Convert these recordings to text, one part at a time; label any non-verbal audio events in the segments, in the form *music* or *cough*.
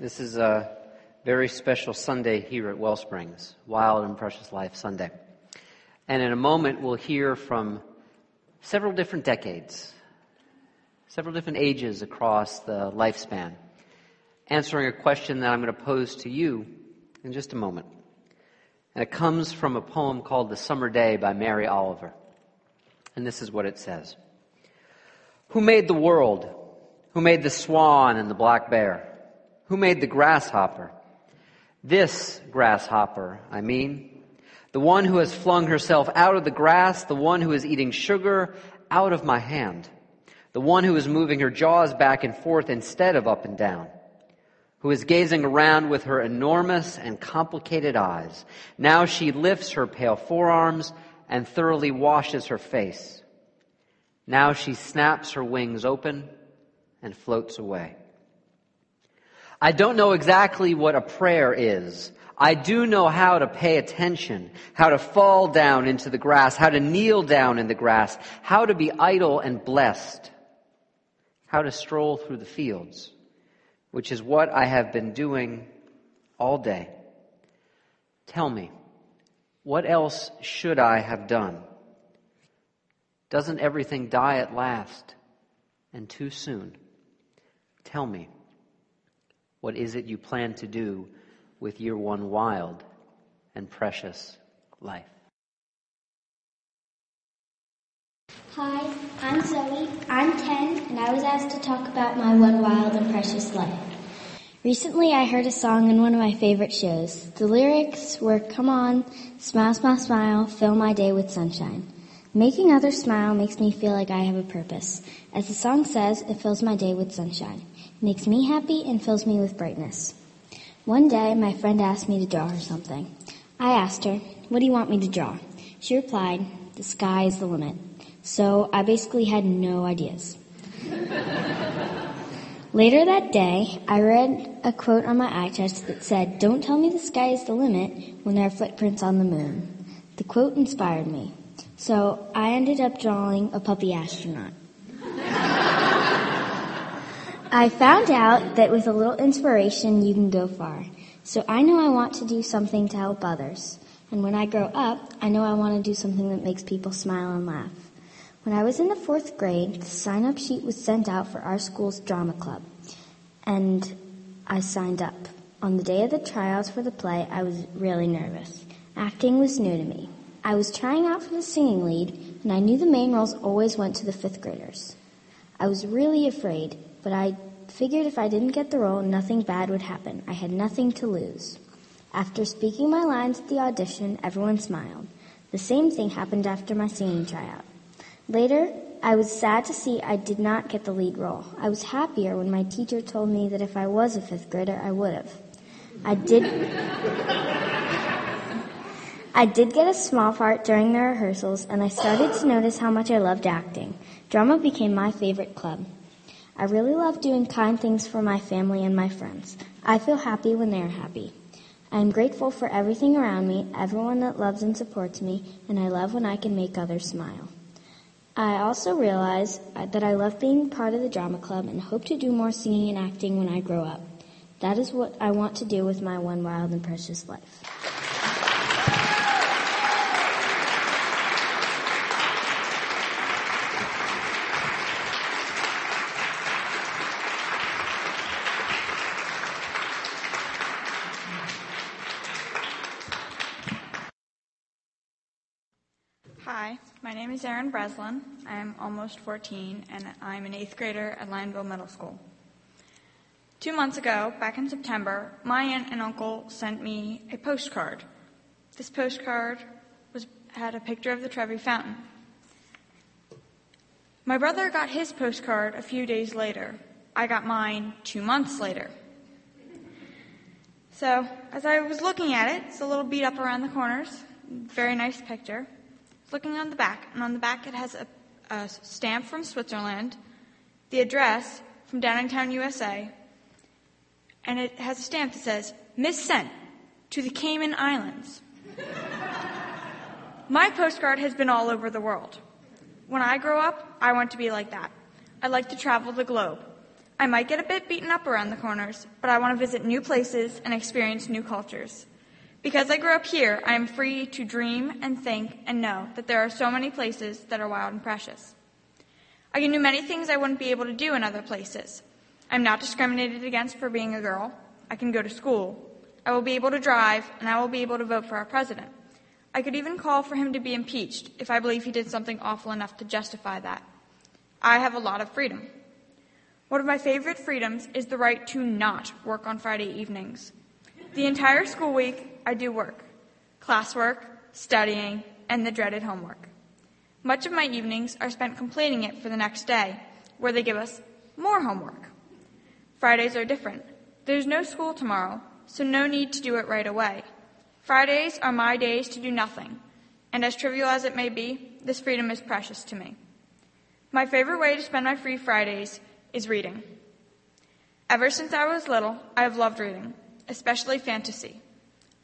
This is a very special Sunday here at Wellsprings, Wild and Precious Life Sunday. And in a moment, we'll hear from several different decades, several different ages across the lifespan, answering a question that I'm going to pose to you in just a moment. And it comes from a poem called The Summer Day by Mary Oliver. And this is what it says Who made the world? Who made the swan and the black bear? Who made the grasshopper? This grasshopper, I mean. The one who has flung herself out of the grass, the one who is eating sugar out of my hand, the one who is moving her jaws back and forth instead of up and down, who is gazing around with her enormous and complicated eyes. Now she lifts her pale forearms and thoroughly washes her face. Now she snaps her wings open and floats away. I don't know exactly what a prayer is. I do know how to pay attention, how to fall down into the grass, how to kneel down in the grass, how to be idle and blessed, how to stroll through the fields, which is what I have been doing all day. Tell me, what else should I have done? Doesn't everything die at last and too soon? Tell me, what is it you plan to do with your one wild and precious life? Hi, I'm Zoe. I'm 10, and I was asked to talk about my one wild and precious life. Recently, I heard a song in one of my favorite shows. The lyrics were, Come on, smile, smile, smile, fill my day with sunshine. Making others smile makes me feel like I have a purpose. As the song says, it fills my day with sunshine. Makes me happy and fills me with brightness. One day, my friend asked me to draw her something. I asked her, What do you want me to draw? She replied, The sky is the limit. So I basically had no ideas. *laughs* Later that day, I read a quote on my iChest that said, Don't tell me the sky is the limit when there are footprints on the moon. The quote inspired me. So I ended up drawing a puppy astronaut. I found out that with a little inspiration, you can go far. So I know I want to do something to help others. And when I grow up, I know I want to do something that makes people smile and laugh. When I was in the fourth grade, the sign up sheet was sent out for our school's drama club. And I signed up. On the day of the tryouts for the play, I was really nervous. Acting was new to me. I was trying out for the singing lead, and I knew the main roles always went to the fifth graders. I was really afraid, but I figured if I didn't get the role, nothing bad would happen. I had nothing to lose. After speaking my lines at the audition, everyone smiled. The same thing happened after my singing tryout. Later, I was sad to see I did not get the lead role. I was happier when my teacher told me that if I was a fifth grader, I would have. I did. I did get a small part during the rehearsals, and I started to notice how much I loved acting. Drama became my favorite club. I really love doing kind things for my family and my friends. I feel happy when they are happy. I am grateful for everything around me, everyone that loves and supports me, and I love when I can make others smile. I also realize that I love being part of the drama club and hope to do more singing and acting when I grow up. That is what I want to do with my one wild and precious life. Hi, my name is Erin Breslin. I'm almost 14 and I'm an eighth grader at Lionville Middle School. Two months ago, back in September, my aunt and uncle sent me a postcard. This postcard was, had a picture of the Trevi Fountain. My brother got his postcard a few days later. I got mine two months later. So, as I was looking at it, it's a little beat up around the corners. Very nice picture looking on the back, and on the back it has a, a stamp from Switzerland, the address from Downingtown, USA, and it has a stamp that says, Miss Sent to the Cayman Islands. *laughs* My postcard has been all over the world. When I grow up, I want to be like that. I'd like to travel the globe. I might get a bit beaten up around the corners, but I want to visit new places and experience new cultures. Because I grew up here, I am free to dream and think and know that there are so many places that are wild and precious. I can do many things I wouldn't be able to do in other places. I'm not discriminated against for being a girl. I can go to school. I will be able to drive, and I will be able to vote for our president. I could even call for him to be impeached if I believe he did something awful enough to justify that. I have a lot of freedom. One of my favorite freedoms is the right to not work on Friday evenings. The entire school week, I do work classwork, studying, and the dreaded homework. Much of my evenings are spent completing it for the next day, where they give us more homework. Fridays are different. There's no school tomorrow, so no need to do it right away. Fridays are my days to do nothing, and as trivial as it may be, this freedom is precious to me. My favorite way to spend my free Fridays is reading. Ever since I was little, I have loved reading, especially fantasy.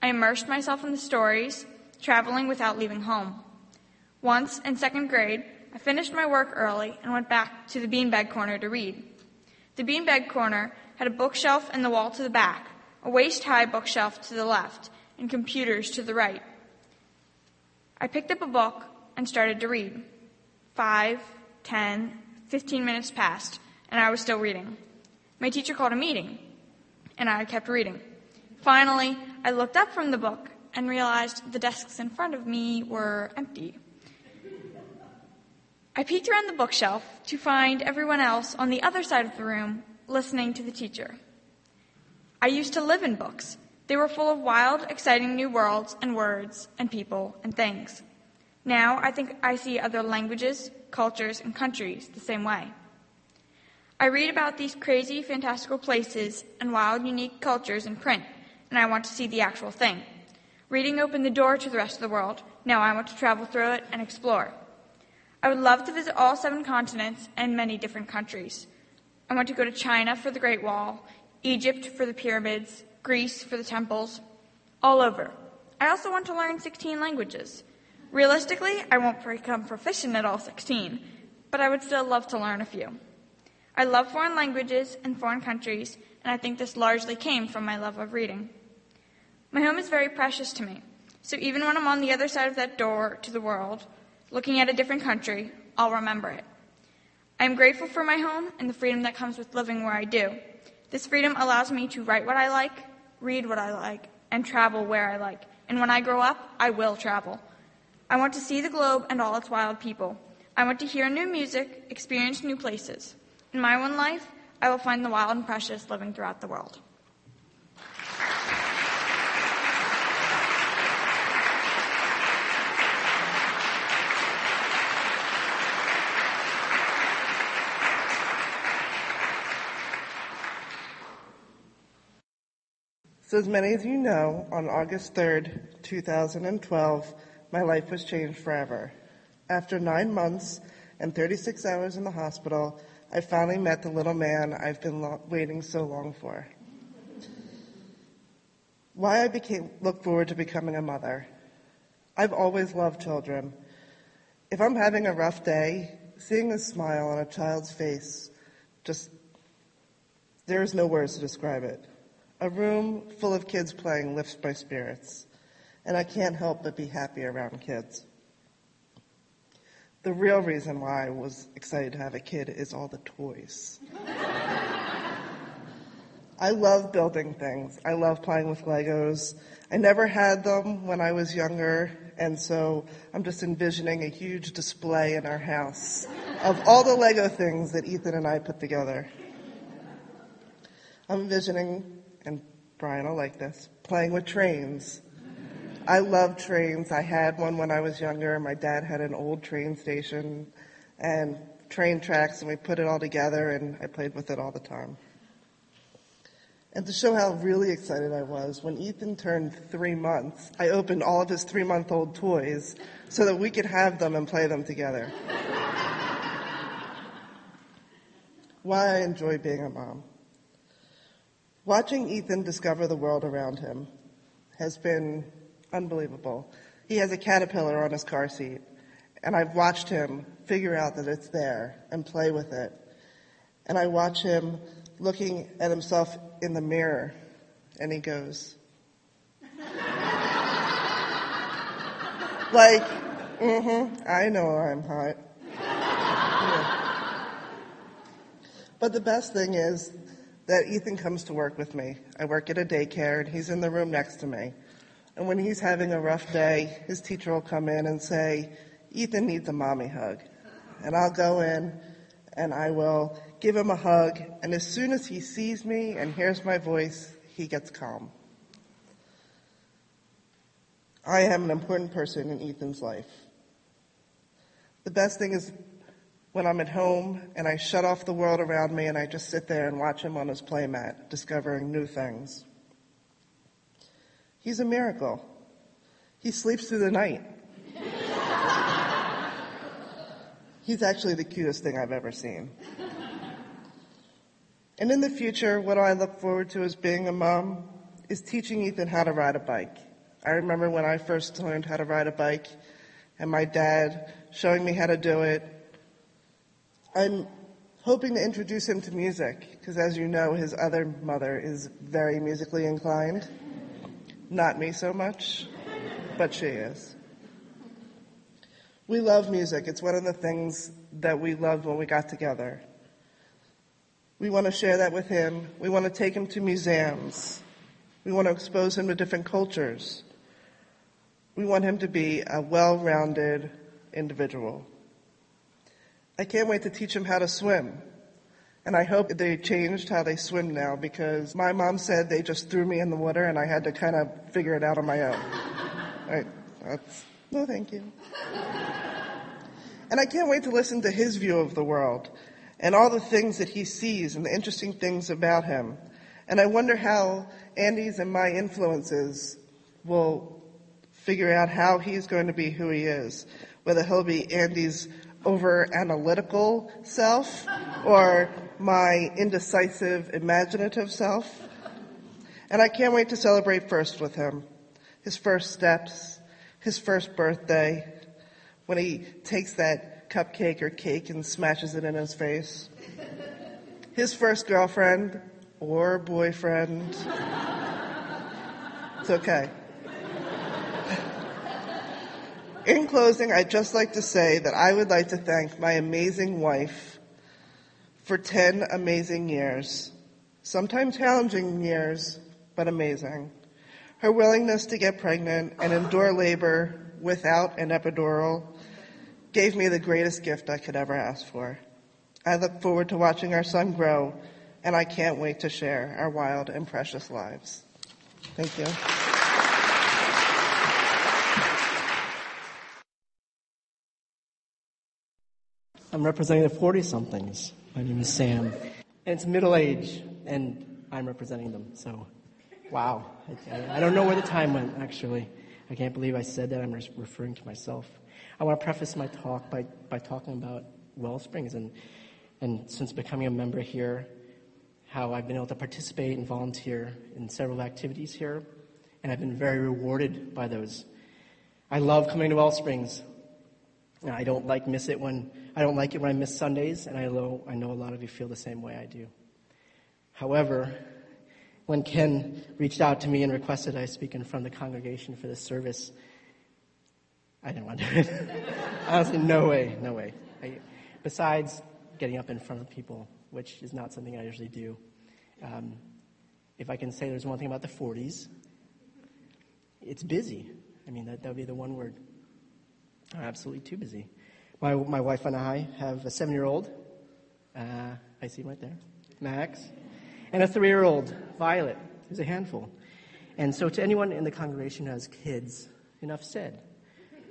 I immersed myself in the stories, traveling without leaving home. Once, in second grade, I finished my work early and went back to the beanbag corner to read. The beanbag corner had a bookshelf in the wall to the back, a waist high bookshelf to the left, and computers to the right. I picked up a book and started to read. Five, ten, fifteen minutes passed, and I was still reading. My teacher called a meeting, and I kept reading. Finally, I looked up from the book and realized the desks in front of me were empty. I peeked around the bookshelf to find everyone else on the other side of the room listening to the teacher. I used to live in books. They were full of wild, exciting new worlds and words and people and things. Now I think I see other languages, cultures, and countries the same way. I read about these crazy, fantastical places and wild, unique cultures in print, and I want to see the actual thing. Reading opened the door to the rest of the world. Now I want to travel through it and explore. I would love to visit all seven continents and many different countries. I want to go to China for the Great Wall, Egypt for the pyramids, Greece for the temples, all over. I also want to learn 16 languages. Realistically, I won't become proficient at all 16, but I would still love to learn a few. I love foreign languages and foreign countries, and I think this largely came from my love of reading. My home is very precious to me, so even when I'm on the other side of that door to the world, looking at a different country, I'll remember it. I am grateful for my home and the freedom that comes with living where I do. This freedom allows me to write what I like, read what I like, and travel where I like. And when I grow up, I will travel. I want to see the globe and all its wild people. I want to hear new music, experience new places. In my one life, I will find the wild and precious living throughout the world. So, as many of you know, on August 3rd, 2012, my life was changed forever. After nine months and 36 hours in the hospital, I finally met the little man I've been lo- waiting so long for. Why I became, look forward to becoming a mother. I've always loved children. If I'm having a rough day, seeing a smile on a child's face, just, there's no words to describe it. A room full of kids playing lifts my spirits, and I can't help but be happy around kids. The real reason why I was excited to have a kid is all the toys. I love building things. I love playing with Legos. I never had them when I was younger, and so I'm just envisioning a huge display in our house of all the Lego things that Ethan and I put together. I'm envisioning, and Brian will like this, playing with trains. I love trains. I had one when I was younger. My dad had an old train station and train tracks, and we put it all together, and I played with it all the time. And to show how really excited I was, when Ethan turned three months, I opened all of his three month old toys so that we could have them and play them together. *laughs* Why I enjoy being a mom. Watching Ethan discover the world around him has been unbelievable. He has a caterpillar on his car seat, and I've watched him figure out that it's there and play with it. And I watch him looking at himself in the mirror and he goes, *laughs* like, mm-hmm, I know I'm hot. *laughs* Yeah. But the best thing is that Ethan comes to work with me. I work at a daycare and he's in the room next to me. And when he's having a rough day, his teacher will come in and say, Ethan needs a mommy hug. And I'll go in and I will give him a hug. And as soon as he sees me and hears my voice, he gets calm. I am an important person in Ethan's life. The best thing is when I'm at home and I shut off the world around me and I just sit there and watch him on his playmat, discovering new things. He's a miracle. He sleeps through the night. *laughs* He's actually the cutest thing I've ever seen. And in the future, what I look forward to as being a mom is teaching Ethan how to ride a bike. I remember when I first learned how to ride a bike and my dad showing me how to do it. I'm hoping to introduce him to music because as you know, his other mother is very musically inclined. Not me so much, but she is. We love music. It's one of the things that we loved when we got together. We want to share that with him. We want to take him to museums. We want to expose him to different cultures. We want him to be a well-rounded individual. I can't wait to teach him how to swim. And I hope they changed how they swim now because my mom said they just threw me in the water and I had to kind of figure it out on my own. *laughs* Right? That's, no, thank you. And I can't wait to listen to his view of the world and all the things that he sees and the interesting things about him. And I wonder how Andy's and my influences will figure out how he's going to be who he is. Whether he'll be Andy's over analytical self or my indecisive, imaginative self. And I can't wait to celebrate first with him. His first steps, his first birthday, when he takes that cupcake or cake and smashes it in his face. His first girlfriend or boyfriend. It's okay. In closing, I'd just like to say that I would like to thank my amazing wife for 10 amazing years, sometimes challenging years, but amazing. Her willingness to get pregnant and endure labor without an epidural gave me the greatest gift I could ever ask for. I look forward to watching our son grow, and I can't wait to share our wild and precious lives. Thank you. I'm representing the 40 somethings. My name is Sam. And it's middle age, and I'm representing them. So, wow. I, don't know where the time went, actually. I can't believe I said that. I'm referring to myself. I want to preface my talk by, by talking about Wellsprings and, and since becoming a member here, how I've been able to participate and volunteer in several activities here, and I've been very rewarded by those. I love coming to Wellsprings. I don't like miss it when I don't like it when I miss Sundays, and I know, I know a lot of you feel the same way I do. However, when Ken reached out to me and requested I speak in front of the congregation for this service, I didn't want to do it. *laughs* Honestly, no way, no way. I, besides getting up in front of people, which is not something I usually do. Um, if I can say there's one thing about the 40s, it's busy. I mean, that, that would be the one word. Absolutely too busy. My, my wife and I have a seven year old, uh, I see him right there, Max, and a three year old, Violet, who's a handful. And so, to anyone in the congregation who has kids, enough said.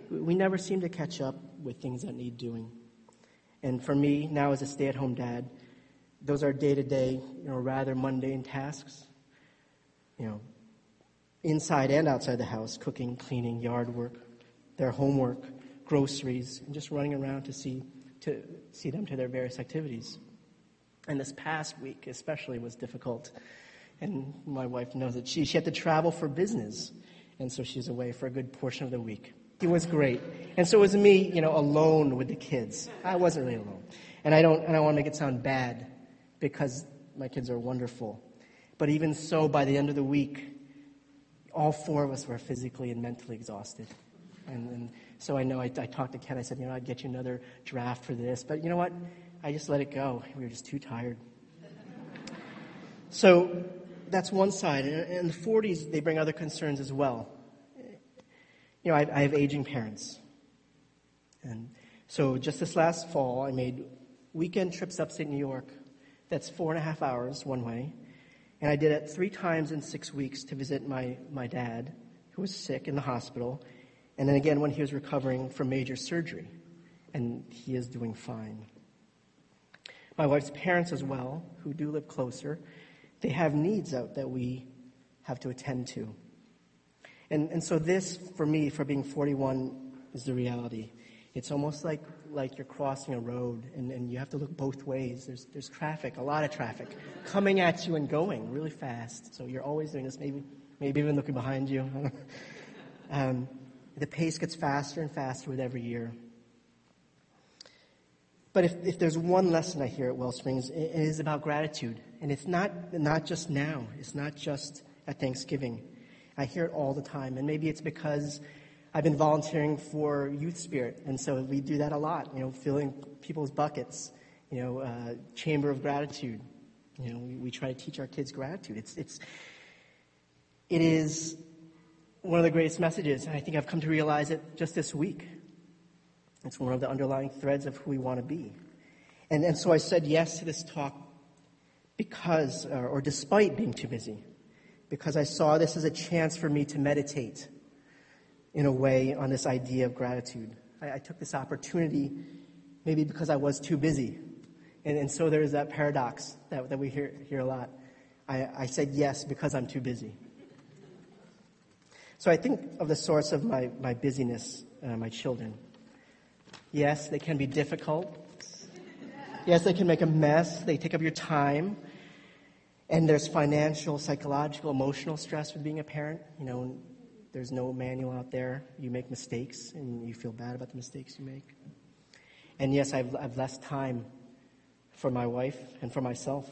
We never seem to catch up with things that need doing. And for me, now as a stay at home dad, those are day to day, you know, rather mundane tasks. You know, inside and outside the house, cooking, cleaning, yard work, their homework, groceries, and just running around to see, to see them to their various activities. And this past week, especially, was difficult. And my wife knows that she, she had to travel for business. And so she's away for a good portion of the week. It was great. And so it was me, you know, alone with the kids. I wasn't really alone. And I don't, and I want to make it sound bad because my kids are wonderful. But even so, by the end of the week, all four of us were physically and mentally exhausted. And, and so I know I, I talked to Ken. I said, you know, I'd get you another draft for this. But you know what? I just let it go. We were just too tired. So that's one side. In the 40s, they bring other concerns as well. You know, I, I have aging parents. And so just this last fall, I made weekend trips upstate New York. That's four and a half hours one way. And I did it three times in six weeks to visit my, my dad, who was sick in the hospital, and then again when he was recovering from major surgery. And he is doing fine. My wife's parents, as well, who do live closer, they have needs out that we have to attend to. And, and so, this, for me, for being 41, is the reality. It's almost like, like you're crossing a road and, and you have to look both ways. There's, there's traffic, a lot of traffic, coming at you and going really fast. So, you're always doing this, maybe, maybe even looking behind you. *laughs* um, the pace gets faster and faster with every year. But if, if there's one lesson I hear at Wellsprings, it is about gratitude. And it's not, not just now, it's not just at Thanksgiving. I hear it all the time. And maybe it's because I've been volunteering for Youth Spirit. And so we do that a lot, you know, filling people's buckets, you know, uh, Chamber of Gratitude. You know, we, we try to teach our kids gratitude. It's, it's, it is one of the greatest messages. And I think I've come to realize it just this week. It's one of the underlying threads of who we want to be. And, and so I said yes to this talk because, or, or despite being too busy, because I saw this as a chance for me to meditate in a way on this idea of gratitude. I, I took this opportunity maybe because I was too busy. And, and so there's that paradox that, that we hear, hear a lot. I, I said yes because I'm too busy. So I think of the source of my, my busyness, uh, my children. Yes, they can be difficult. Yes, they can make a mess. They take up your time. And there's financial, psychological, emotional stress with being a parent. You know, there's no manual out there. You make mistakes and you feel bad about the mistakes you make. And yes, I've, I've less time for my wife and for myself.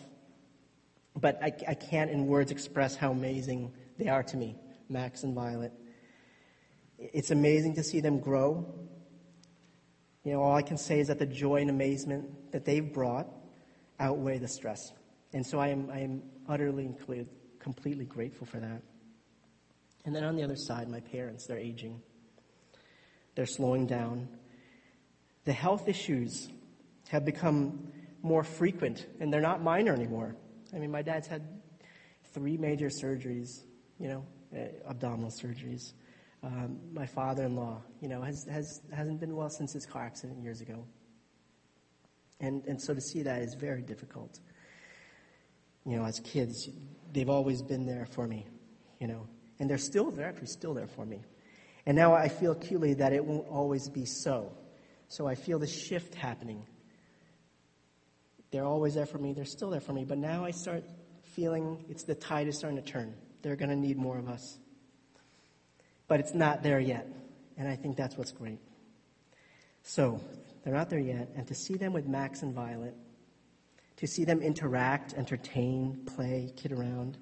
But I, I can't in words express how amazing they are to me, Max and Violet. It's amazing to see them grow you know, all I can say is that the joy and amazement that they've brought outweigh the stress. And so I am, I am utterly and completely grateful for that. And then on the other side, my parents, they're aging. They're slowing down. The health issues have become more frequent, and they're not minor anymore. I mean, my dad's had three major surgeries, you know, abdominal surgeries. Um, my father-in-law, you know, has, has, hasn't been well since his car accident years ago. And, and so to see that is very difficult. You know, as kids, they've always been there for me, you know, and they're still, they're actually still there for me. And now I feel acutely that it won't always be so. So I feel the shift happening. They're always there for me, they're still there for me, but now I start feeling it's the tide is starting to turn. They're going to need more of us but it's not there yet. And I think that's what's great. So, they're not there yet, and to see them with Max and Violet, to see them interact, entertain, play, kid around,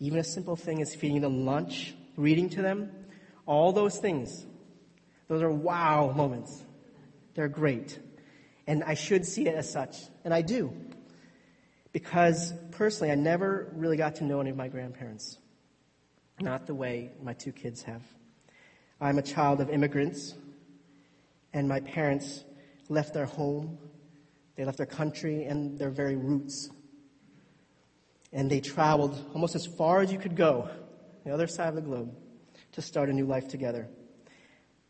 even a simple thing as feeding them lunch, reading to them, all those things, those are wow moments. They're great. And I should see it as such, and I do. Because personally, I never really got to know any of my grandparents not the way my two kids have. I'm a child of immigrants, and my parents left their home, they left their country and their very roots. And they traveled almost as far as you could go, the other side of the globe, to start a new life together.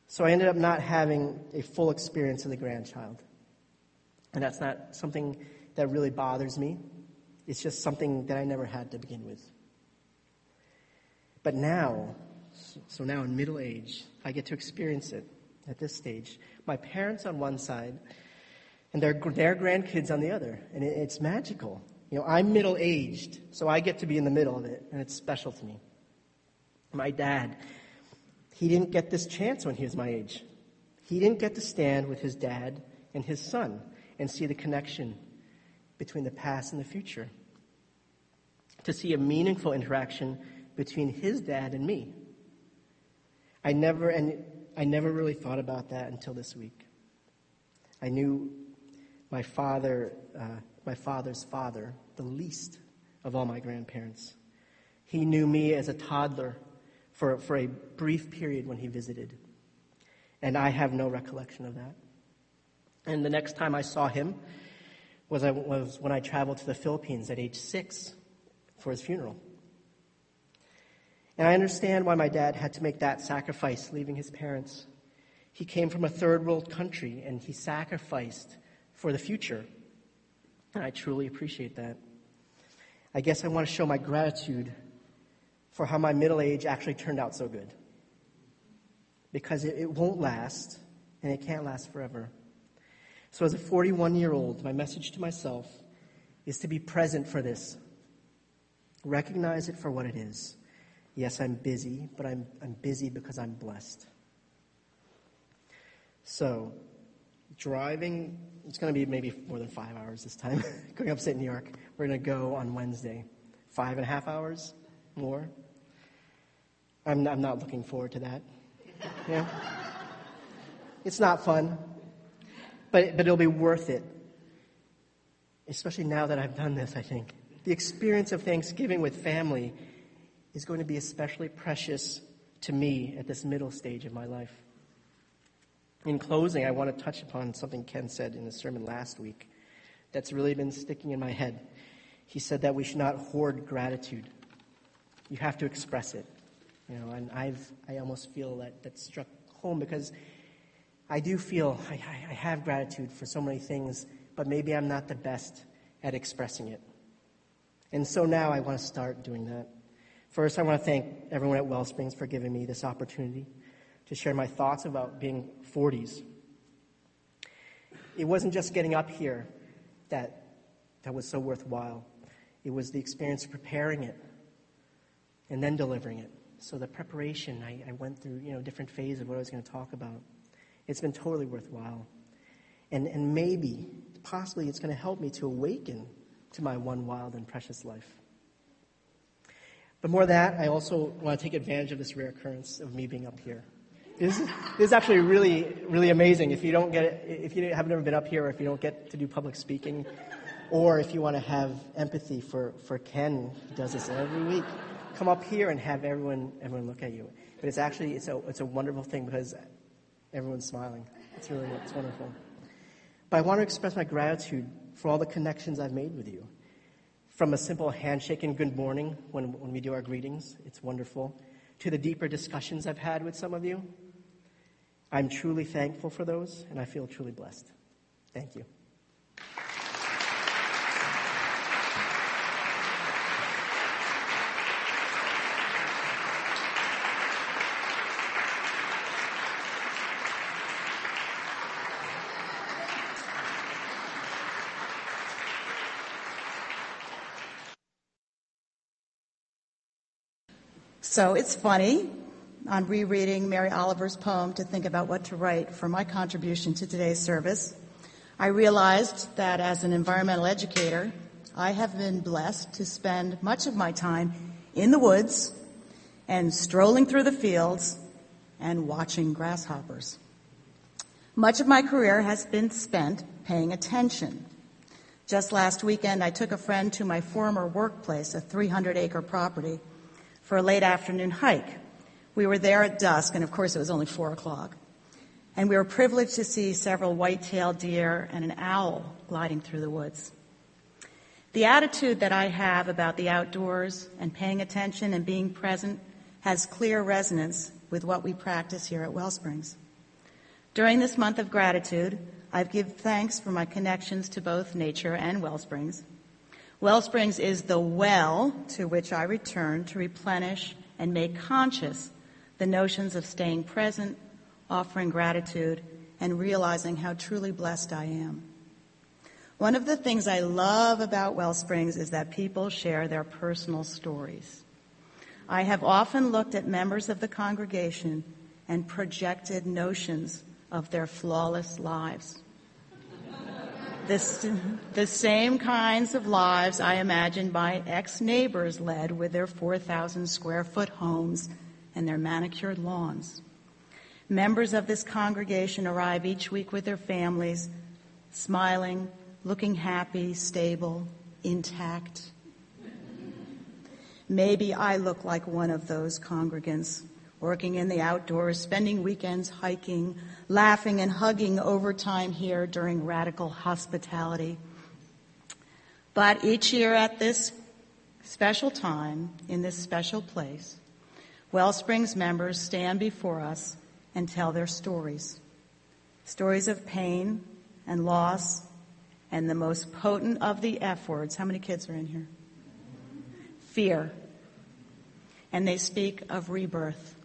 So I ended up not having a full experience of the grandchild. And that's not something that really bothers me. It's just something that I never had to begin with. But now, so now in middle age, I get to experience it at this stage. My parents on one side, and their, their grandkids on the other. And it, it's magical. You know, I'm middle aged, so I get to be in the middle of it, and it's special to me. My dad, he didn't get this chance when he was my age. He didn't get to stand with his dad and his son and see the connection between the past and the future. to see a meaningful interaction between his dad and me. I never, and I never really thought about that until this week. I knew my father, uh, my father's father, the least of all my grandparents. He knew me as a toddler for, for a brief period when he visited. And I have no recollection of that. And the next time I saw him was, I, was when I traveled to the Philippines at age six for his funeral. And I understand why my dad had to make that sacrifice, leaving his parents. He came from a third world country and he sacrificed for the future. And I truly appreciate that. I guess I want to show my gratitude for how my middle age actually turned out so good. Because it, it won't last, and it can't last forever. So, as a 41 year old, my message to myself is to be present for this. Recognize it for what it is. Yes, I'm busy, but I'm, I'm busy because I'm blessed. So, driving, it's going to be maybe more than five hours this time, *laughs* going upstate New York. We're going to go on Wednesday. Five and a half hours more. I'm, I'm not looking forward to that. *laughs* Yeah. It's not fun, but, but it'll be worth it. Especially now that I've done this, I think. The experience of Thanksgiving with family is going to be especially precious to me at this middle stage of my life. In closing, I want to touch upon something Ken said in his sermon last week that's really been sticking in my head. He said that we should not hoard gratitude. You have to express it. You know, and I've I almost feel that that struck home because I do feel I, I have gratitude for so many things, but maybe I'm not the best at expressing it. And so now I want to start doing that. First, I want to thank everyone at Wellsprings for giving me this opportunity to share my thoughts about being 40s. It wasn't just getting up here that, that was so worthwhile, it was the experience of preparing it and then delivering it. So the preparation, I, I went through you know different phases of what I was going to talk about. It's been totally worthwhile. And, and maybe, possibly, it's going to help me to awaken to my one wild and precious life. But more than that, I also want to take advantage of this rare occurrence of me being up here. This is, this is actually really, really amazing. If you don't get it, if you have never been up here, or if you don't get to do public speaking, or if you want to have empathy for, for Ken, who does this every week, come up here and have everyone, everyone look at you. But it's actually, it's a, it's a wonderful thing because everyone's smiling. It's really, it's wonderful. But I want to express my gratitude for all the connections I've made with you. From a simple handshake and good morning when, when we do our greetings, it's wonderful, to the deeper discussions I've had with some of you. I'm truly thankful for those, and I feel truly blessed. Thank you. So it's funny on rereading Mary Oliver's poem to think about what to write for my contribution to today's service. I realized that as an environmental educator, I have been blessed to spend much of my time in the woods and strolling through the fields and watching grasshoppers. Much of my career has been spent paying attention. Just last weekend, I took a friend to my former workplace, a 300 acre property, for a late afternoon hike. We were there at dusk, and of course it was only four o'clock. And we were privileged to see several white-tailed deer and an owl gliding through the woods. The attitude that I have about the outdoors and paying attention and being present has clear resonance with what we practice here at Wellsprings. During this month of gratitude, I've given thanks for my connections to both nature and Wellsprings Wellsprings is the well to which I return to replenish and make conscious the notions of staying present, offering gratitude, and realizing how truly blessed I am. One of the things I love about Wellsprings is that people share their personal stories. I have often looked at members of the congregation and projected notions of their flawless lives. The same kinds of lives I imagined my ex neighbors led with their 4,000 square foot homes and their manicured lawns. Members of this congregation arrive each week with their families, smiling, looking happy, stable, intact. Maybe I look like one of those congregants working in the outdoors, spending weekends hiking, laughing and hugging overtime here during radical hospitality. But each year at this special time, in this special place, Wellsprings members stand before us and tell their stories. Stories of pain and loss and the most potent of the F words. How many kids are in here? Fear. And they speak of rebirth.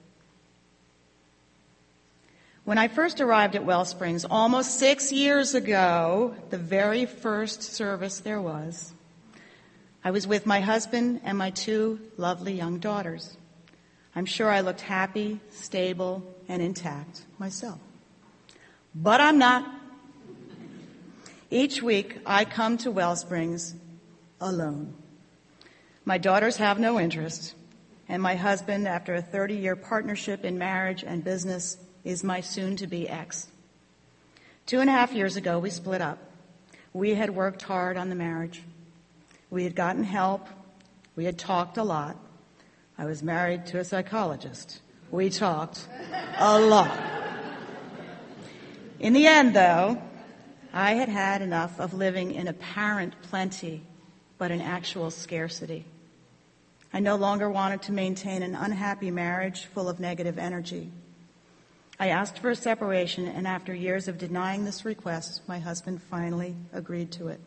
When I first arrived at Wellsprings almost six years ago, the very first service there was, I was with my husband and my two lovely young daughters. I'm sure I looked happy, stable, and intact myself. But I'm not. Each week I come to Wellsprings alone. My daughters have no interest, and my husband, after a 30 year partnership in marriage and business, is my soon to be ex. Two and a half years ago, we split up. We had worked hard on the marriage. We had gotten help. We had talked a lot. I was married to a psychologist. We talked a lot. In the end, though, I had had enough of living in apparent plenty, but in actual scarcity. I no longer wanted to maintain an unhappy marriage full of negative energy. I asked for a separation, and after years of denying this request, my husband finally agreed to it.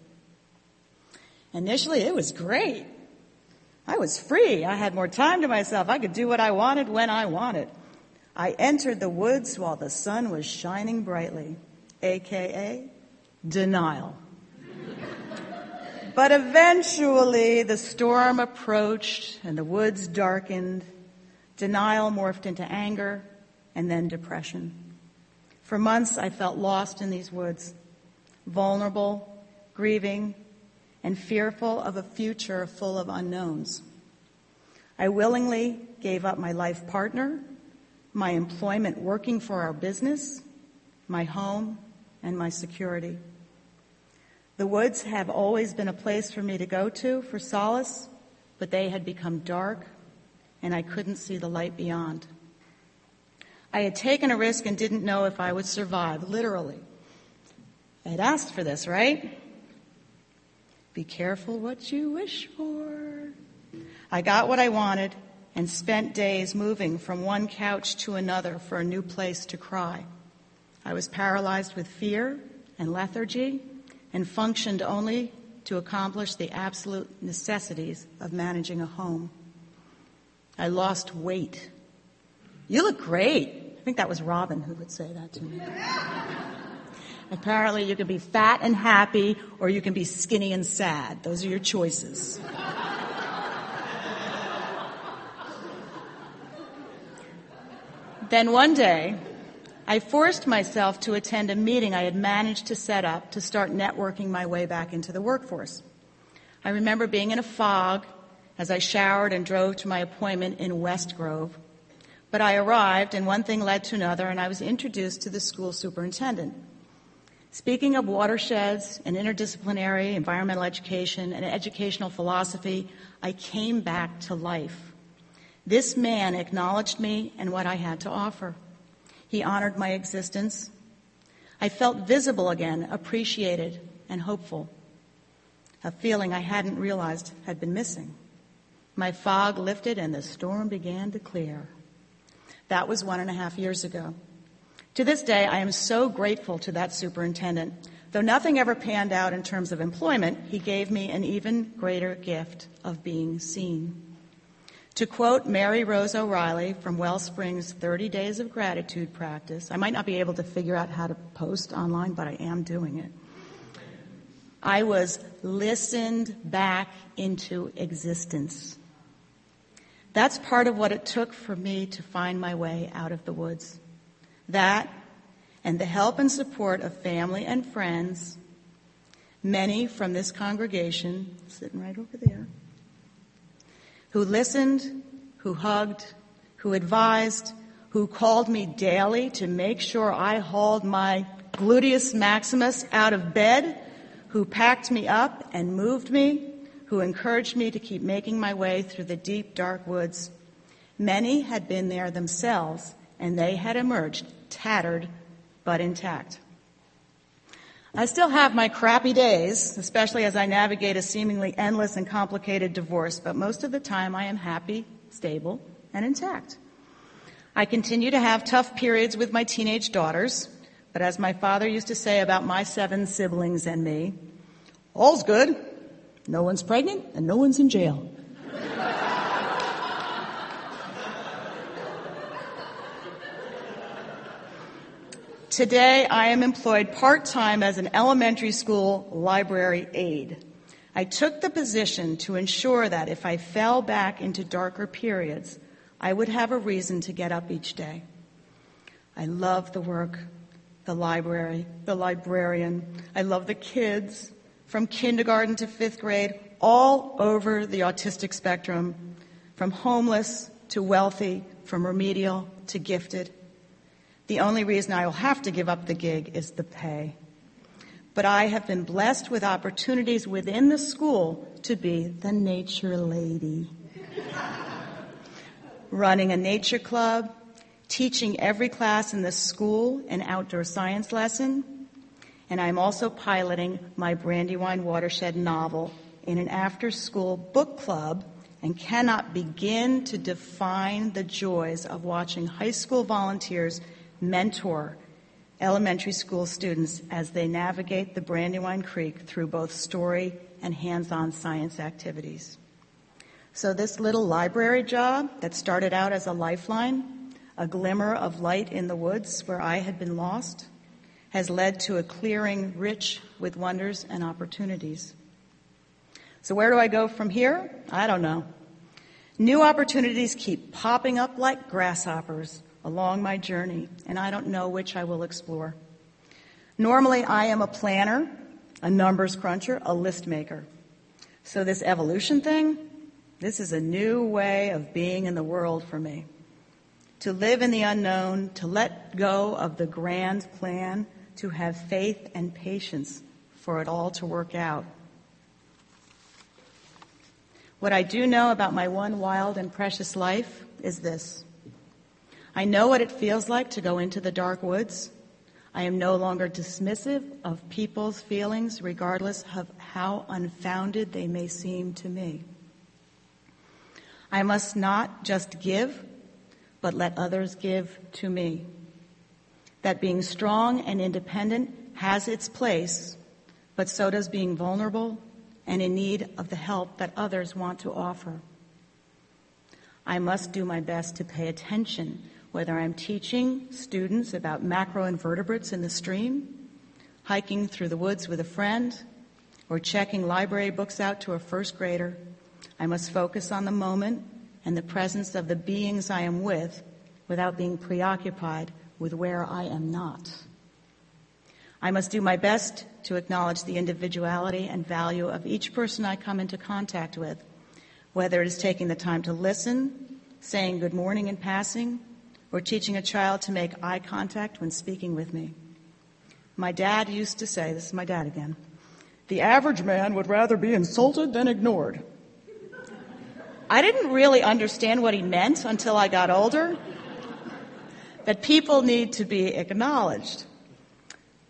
Initially, it was great. I was free. I had more time to myself. I could do what I wanted when I wanted. I entered the woods while the sun was shining brightly, aka denial. but eventually the storm approached and the woods darkened. Denial morphed into anger and then depression. For months, I felt lost in these woods, vulnerable, grieving, and fearful of a future full of unknowns. I willingly gave up my life partner, my employment working for our business, my home, and my security. The woods have always been a place for me to go to for solace, but they had become dark and I couldn't see the light beyond. I had taken a risk and didn't know if I would survive, literally. I had asked for this, right? Be careful what you wish for. I got what I wanted and spent days moving from one couch to another for a new place to cry. I was paralyzed with fear and lethargy and functioned only to accomplish the absolute necessities of managing a home. I lost weight. You look great. I think that was Robin who would say that to me. Apparently, you can be fat and happy, or you can be skinny and sad. Those are your choices. then one day, I forced myself to attend a meeting I had managed to set up to start networking my way back into the workforce. I remember being in a fog as I showered and drove to my appointment in West Grove but I arrived, and one thing led to another, and I was introduced to the school superintendent. Speaking of watersheds and interdisciplinary environmental education and educational philosophy, I came back to life. This man acknowledged me and what I had to offer. He honored my existence. I felt visible again, appreciated, and hopeful. A feeling I hadn't realized had been missing. My fog lifted and the storm began to clear. That was one and a half years ago. To this day, I am so grateful to that superintendent. Though nothing ever panned out in terms of employment, he gave me an even greater gift of being seen. To quote Mary Rose O'Reilly from Wellspring's 30 Days of Gratitude practice, I might not be able to figure out how to post online, but I am doing it. I was listened back into existence. That's part of what it took for me to find my way out of the woods. That and the help and support of family and friends many from this congregation, sitting right over there, who listened, who hugged, who advised, who called me daily to make sure I hauled my gluteus maximus out of bed, who packed me up and moved me, who encouraged me to keep making my way through the deep, dark woods. Many had been there themselves, and they had emerged tattered but intact. I still have my crappy days, especially as I navigate a seemingly endless and complicated divorce, but most of the time I am happy, stable, and intact. I continue to have tough periods with my teenage daughters, but as my father used to say about my seven siblings and me, all's good. No one's pregnant and no one's in jail. Today, I am employed part time as an elementary school library aide. I took the position to ensure that if I fell back into darker periods, I would have a reason to get up each day. I love the work, the library, the librarian. I love the kids from kindergarten to fifth grade, all over the autistic spectrum, from homeless to wealthy, from remedial to gifted. The only reason I will have to give up the gig is the pay. But I have been blessed with opportunities within the school to be the nature lady. Running a nature club, teaching every class in the school an outdoor science lesson, and I'm also piloting my Brandywine Watershed novel in an after school book club and cannot begin to define the joys of watching high school volunteers mentor elementary school students as they navigate the Brandywine Creek through both story and hands-on science activities. So this little library job that started out as a lifeline, a glimmer of light in the woods where I had been lost, has led to a clearing rich with wonders and opportunities. So where do I go from here? I don't know. New opportunities keep popping up like grasshoppers along my journey, and I don't know which I will explore. Normally, I am a planner, a numbers cruncher, a list maker. So this evolution thing, this is a new way of being in the world for me. To live in the unknown, to let go of the grand plan, to have faith and patience for it all to work out. What I do know about my one wild and precious life is this. I know what it feels like to go into the dark woods. I am no longer dismissive of people's feelings, regardless of how unfounded they may seem to me. I must not just give, but let others give to me. That being strong and independent has its place, but so does being vulnerable and in need of the help that others want to offer. I must do my best to pay attention whether I'm teaching students about macroinvertebrates in the stream, hiking through the woods with a friend, or checking library books out to a first grader, I must focus on the moment and the presence of the beings I am with without being preoccupied with where I am not. I must do my best to acknowledge the individuality and value of each person I come into contact with, whether it is taking the time to listen, saying good morning in passing, or teaching a child to make eye contact when speaking with me. My dad used to say, this is my dad again, the average man would rather be insulted than ignored. I didn't really understand what he meant until I got older. That people need to be acknowledged.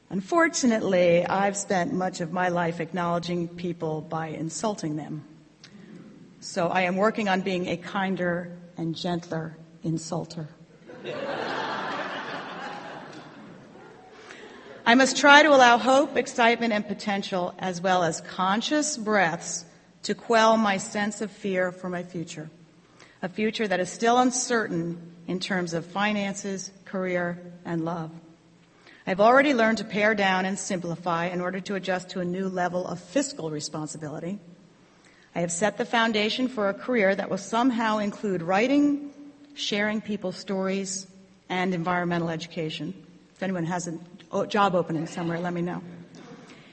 Unfortunately, I've spent much of my life acknowledging people by insulting them. So I am working on being a kinder and gentler insulter. I must try to allow hope, excitement, and potential, as well as conscious breaths, to quell my sense of fear for my future. A future that is still uncertain in terms of finances, career, and love. I've already learned to pare down and simplify in order to adjust to a new level of fiscal responsibility. I have set the foundation for a career that will somehow include writing, sharing people's stories, and environmental education. If anyone has a job opening somewhere, let me know.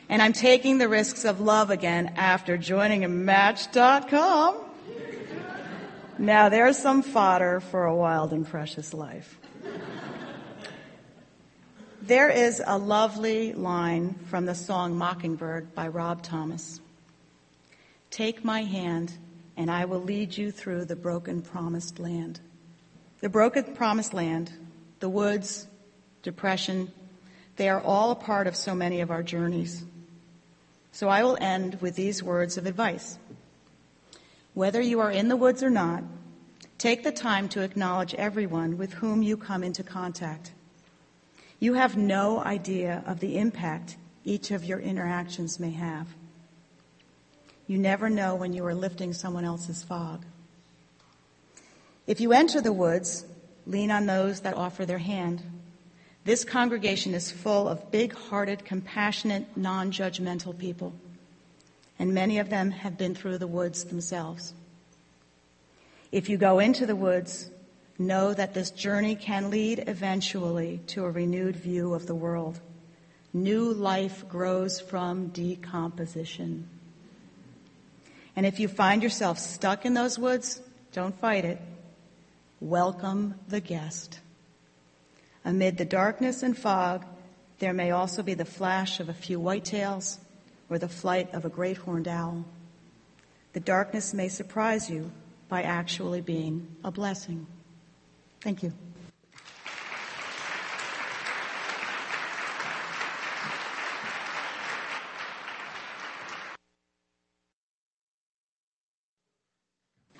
And I'm taking the risks of love again after joining Match.com. Now there's some fodder for a wild and precious life. There is a lovely line from the song Mockingbird by Rob Thomas. Take my hand and I will lead you through the broken promised land. The broken promised land, the woods, depression, they are all a part of so many of our journeys. So I will end with these words of advice. Whether you are in the woods or not, take the time to acknowledge everyone with whom you come into contact. You have no idea of the impact each of your interactions may have. You never know when you are lifting someone else's fog. If you enter the woods, lean on those that offer their hand. This congregation is full of big hearted, compassionate, non judgmental people, and many of them have been through the woods themselves. If you go into the woods, know that this journey can lead eventually to a renewed view of the world. New life grows from decomposition. And if you find yourself stuck in those woods, don't fight it. Welcome the guest. Amid the darkness and fog, there may also be the flash of a few whitetails or the flight of a great horned owl. The darkness may surprise you by actually being a blessing. Thank you.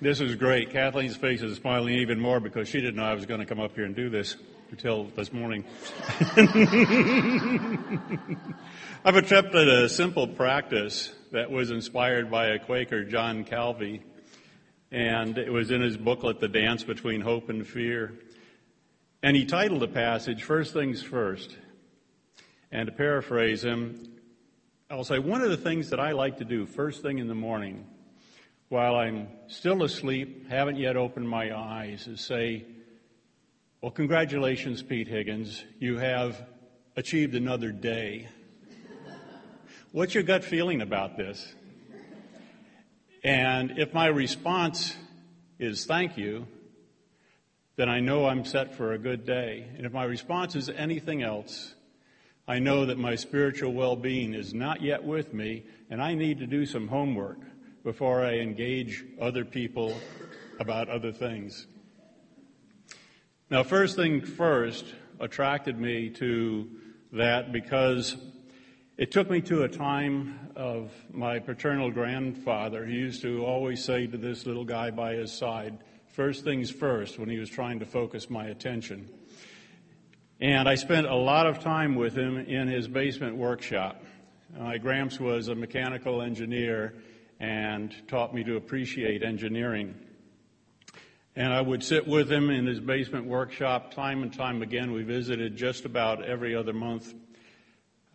This is great. Kathleen's face is smiling even more because she didn't know I was going to come up here and do this until this morning. *laughs* I've attempted a simple practice that was inspired by a Quaker, John Calvi, and it was in his booklet, The Dance Between Hope and Fear. And he titled the passage, First Things First. And to paraphrase him, I'll say, one of the things that I like to do first thing in the morning, while I'm still asleep, haven't yet opened my eyes, is say, Well, congratulations, Pete Higgins. You have achieved another day. What's your gut feeling about this? And if my response is thank you, then I know I'm set for a good day. And if my response is anything else, I know that my spiritual well being is not yet with me, and I need to do some homework before I engage other people about other things. Now, first thing first attracted me to that because it took me to a time of my paternal grandfather. He used to always say to this little guy by his side, first things first, when he was trying to focus my attention. And I spent a lot of time with him in his basement workshop. My Gramps was a mechanical engineer and taught me to appreciate engineering. And I would sit with him in his basement workshop time and time again. We visited just about every other month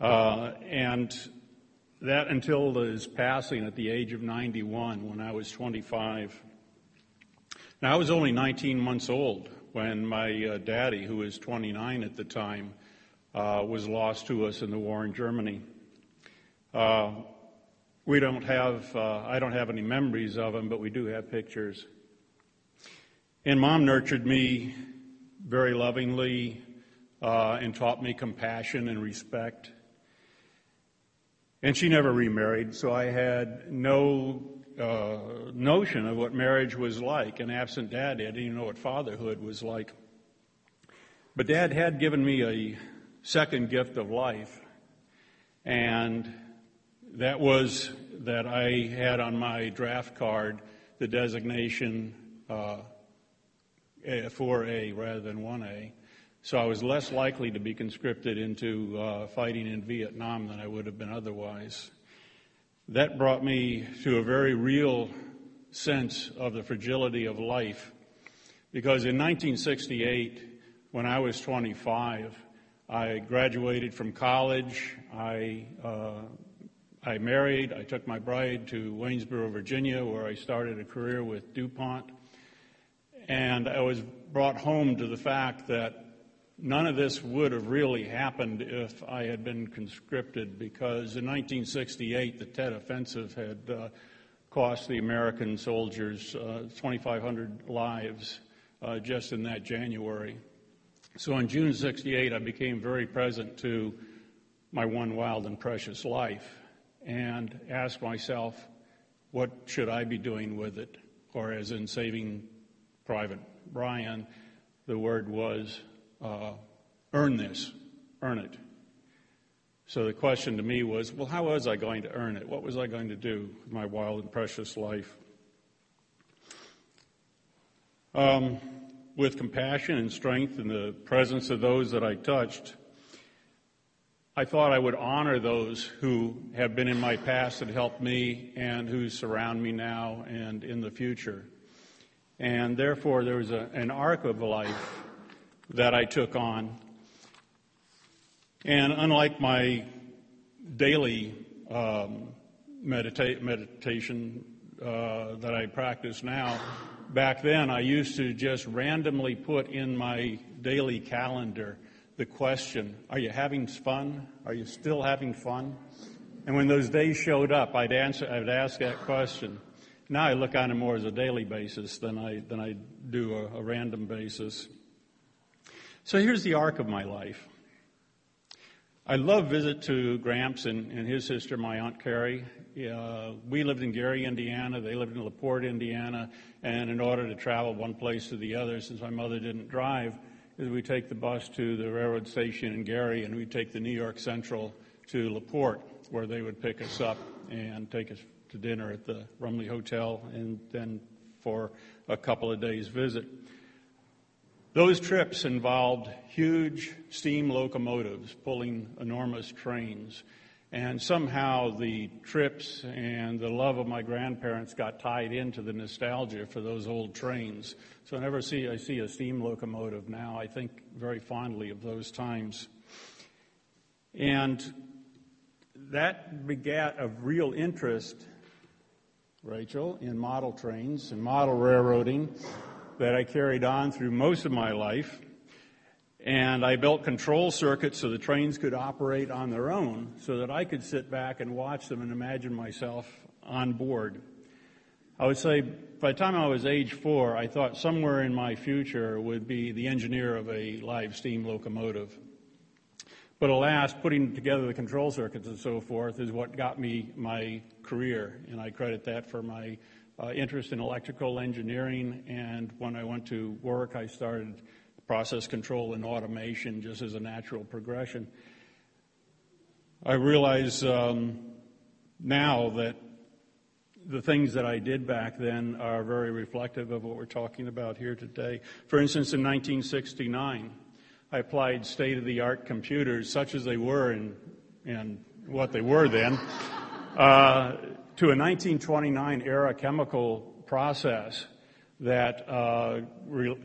uh, and that until his passing at the age of 91 when I was 25. Now, I was only 19 months old when my uh, daddy, who was 29 at the time, uh, was lost to us in the war in Germany. Uh, we don't have, uh, I don't have any memories of him, but we do have pictures. And mom nurtured me very lovingly uh, and taught me compassion and respect. And she never remarried, so I had no uh, notion of what marriage was like. And absent dad, I didn't even know what fatherhood was like. But dad had given me a second gift of life, and that was that I had on my draft card the designation uh, 4A rather than 1A. So I was less likely to be conscripted into uh, fighting in Vietnam than I would have been otherwise. That brought me to a very real sense of the fragility of life. Because in 1968, when I was 25, I graduated from college. I, uh, I married. I took my bride to Waynesboro, Virginia, where I started a career with DuPont. And I was brought home to the fact that none of this would have really happened if I had been conscripted because in 1968 the Tet Offensive had uh, cost the American soldiers uh, 2,500 lives uh, just in that January. So on June 68, I became very present to my one wild and precious life and ask myself, what should I be doing with it? Or, as in Saving Private Ryan, the word was uh, earn this, earn it. So the question to me was, well, how was I going to earn it? What was I going to do with my wild and precious life? Um, with compassion and strength in the presence of those that I touched, I thought I would honor those who have been in my past that helped me and who surround me now and in the future. And therefore, there was a, an arc of life that I took on. And unlike my daily um, medita- meditation uh, that I practice now, back then I used to just randomly put in my daily calendar the question, Are you having fun? Are you still having fun? And when those days showed up, I'd, answer, I'd ask that question. Now I look on it more as a daily basis than I, than I do a, a random basis. So here's the arc of my life. I love visit to Gramps and, and his sister, my Aunt Carrie. Uh, we lived in Gary, Indiana. They lived in LaPorte, Indiana. And in order to travel one place to the other, since my mother didn't drive, is we take the bus to the railroad station in Gary and we take the New York Central to LaPorte, where they would pick us up and take us to dinner at the Rumely Hotel and then for a couple of days visit. Those trips involved huge steam locomotives pulling enormous trains. And somehow the trips and the love of my grandparents got tied into the nostalgia for those old trains. So whenever I see, I see a steam locomotive now, I think very fondly of those times. And that begat a real interest, Rachel, in model trains and model railroading that I carried on through most of my life. And I built control circuits so the trains could operate on their own so that I could sit back and watch them and imagine myself on board. I would say by the time I was age four, I thought somewhere in my future would be the engineer of a live steam locomotive. But alas, putting together the control circuits and so forth is what got me my career, and I credit that for my uh, interest in electrical engineering. And when I went to work, I started process control and automation just as a natural progression. I realize um, now that the things that I did back then are very reflective of what we're talking about here today. For instance, in 1969, I applied state of the art computers, such as they were and, and what they were then, uh, to a 1929 era chemical process that, uh,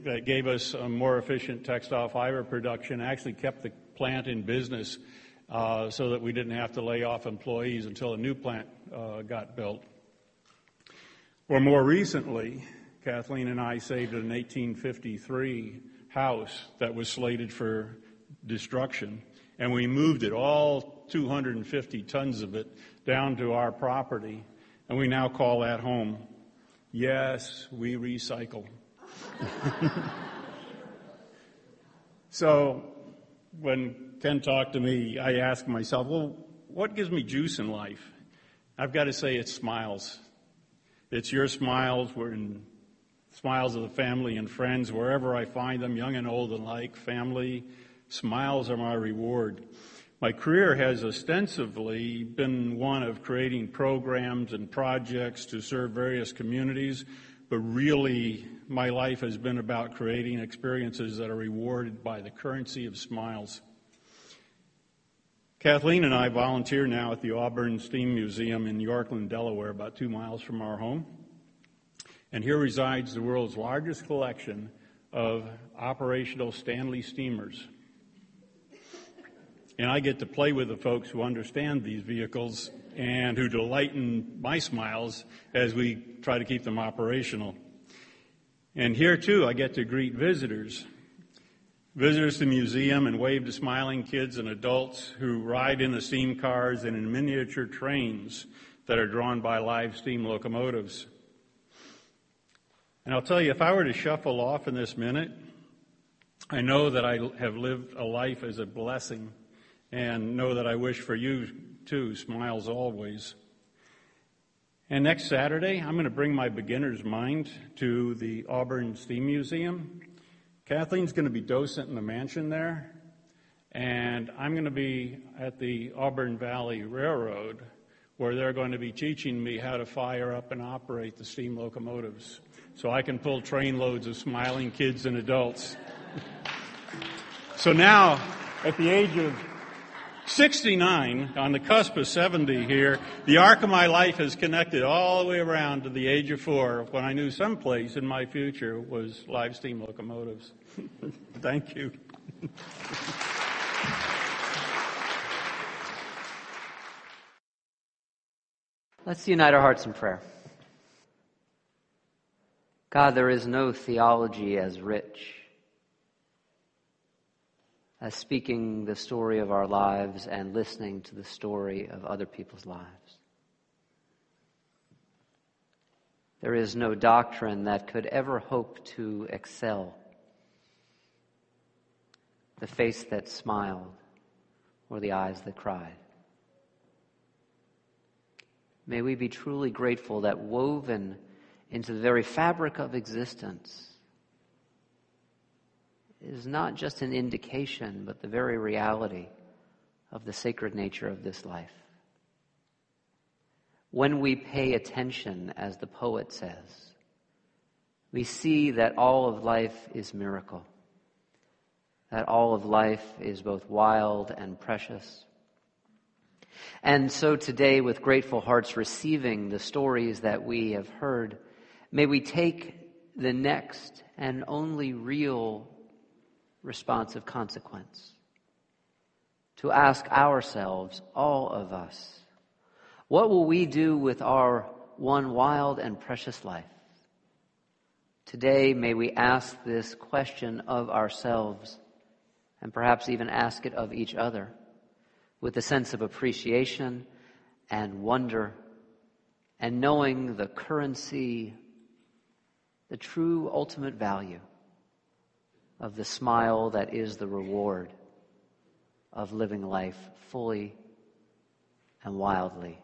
that gave us a more efficient textile fiber production, actually kept the plant in business uh, so that we didn't have to lay off employees until a new plant uh, got built. Or more recently, Kathleen and I saved an 1853 house that was slated for destruction, and we moved it, all 250 tons of it, down to our property, and we now call that home. Yes, we recycle. *laughs* so when Ken talked to me, I asked myself, well, what gives me juice in life? I've got to say it's smiles. It's your smiles, we're in smiles of the family and friends, wherever I find them, young and old alike, family, smiles are my reward. My career has ostensibly been one of creating programs and projects to serve various communities, but really my life has been about creating experiences that are rewarded by the currency of smiles. Kathleen and I volunteer now at the Auburn Steam Museum in Yorklyn, Delaware, about two miles from our home. And here resides the world's largest collection of operational Stanley steamers. And I get to play with the folks who understand these vehicles and who delight in my smiles as we try to keep them operational. And here too, I get to greet visitors. visitors to the museum and wave to smiling kids and adults who ride in the steam cars and in miniature trains that are drawn by live steam locomotives. And I'll tell you, if I were to shuffle off in this minute, I know that I have lived a life as a blessing and know that I wish for you too, smiles always. And next Saturday, I'm going to bring my beginner's mind to the Auburn Steam Museum. Kathleen's going to be docent in the mansion there, and I'm going to be at the Auburn Valley Railroad where they're going to be teaching me how to fire up and operate the steam locomotives so I can pull train loads of smiling kids and adults. *laughs* so now, at the age of 69, on the cusp of 70 here, the arc of my life has connected all the way around to the age of four when I knew someplace in my future was live steam locomotives. *laughs* Thank you. Let's unite our hearts in prayer. God, there is no theology as rich as speaking the story of our lives and listening to the story of other people's lives. There is no doctrine that could ever hope to excel the face that smiled or the eyes that cried. May we be truly grateful that woven into the very fabric of existence is not just an indication, but the very reality of the sacred nature of this life. When we pay attention, as the poet says, we see that all of life is miracle, that all of life is both wild and precious and so today, with grateful hearts receiving the stories that we have heard, may we take the next and only real responsive consequence to ask ourselves, all of us, what will we do with our one wild and precious life? Today, may we ask this question of ourselves and perhaps even ask it of each other with a sense of appreciation and wonder and knowing the currency, the true ultimate value of the smile that is the reward of living life fully and wildly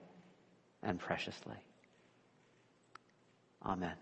and preciously. Amen.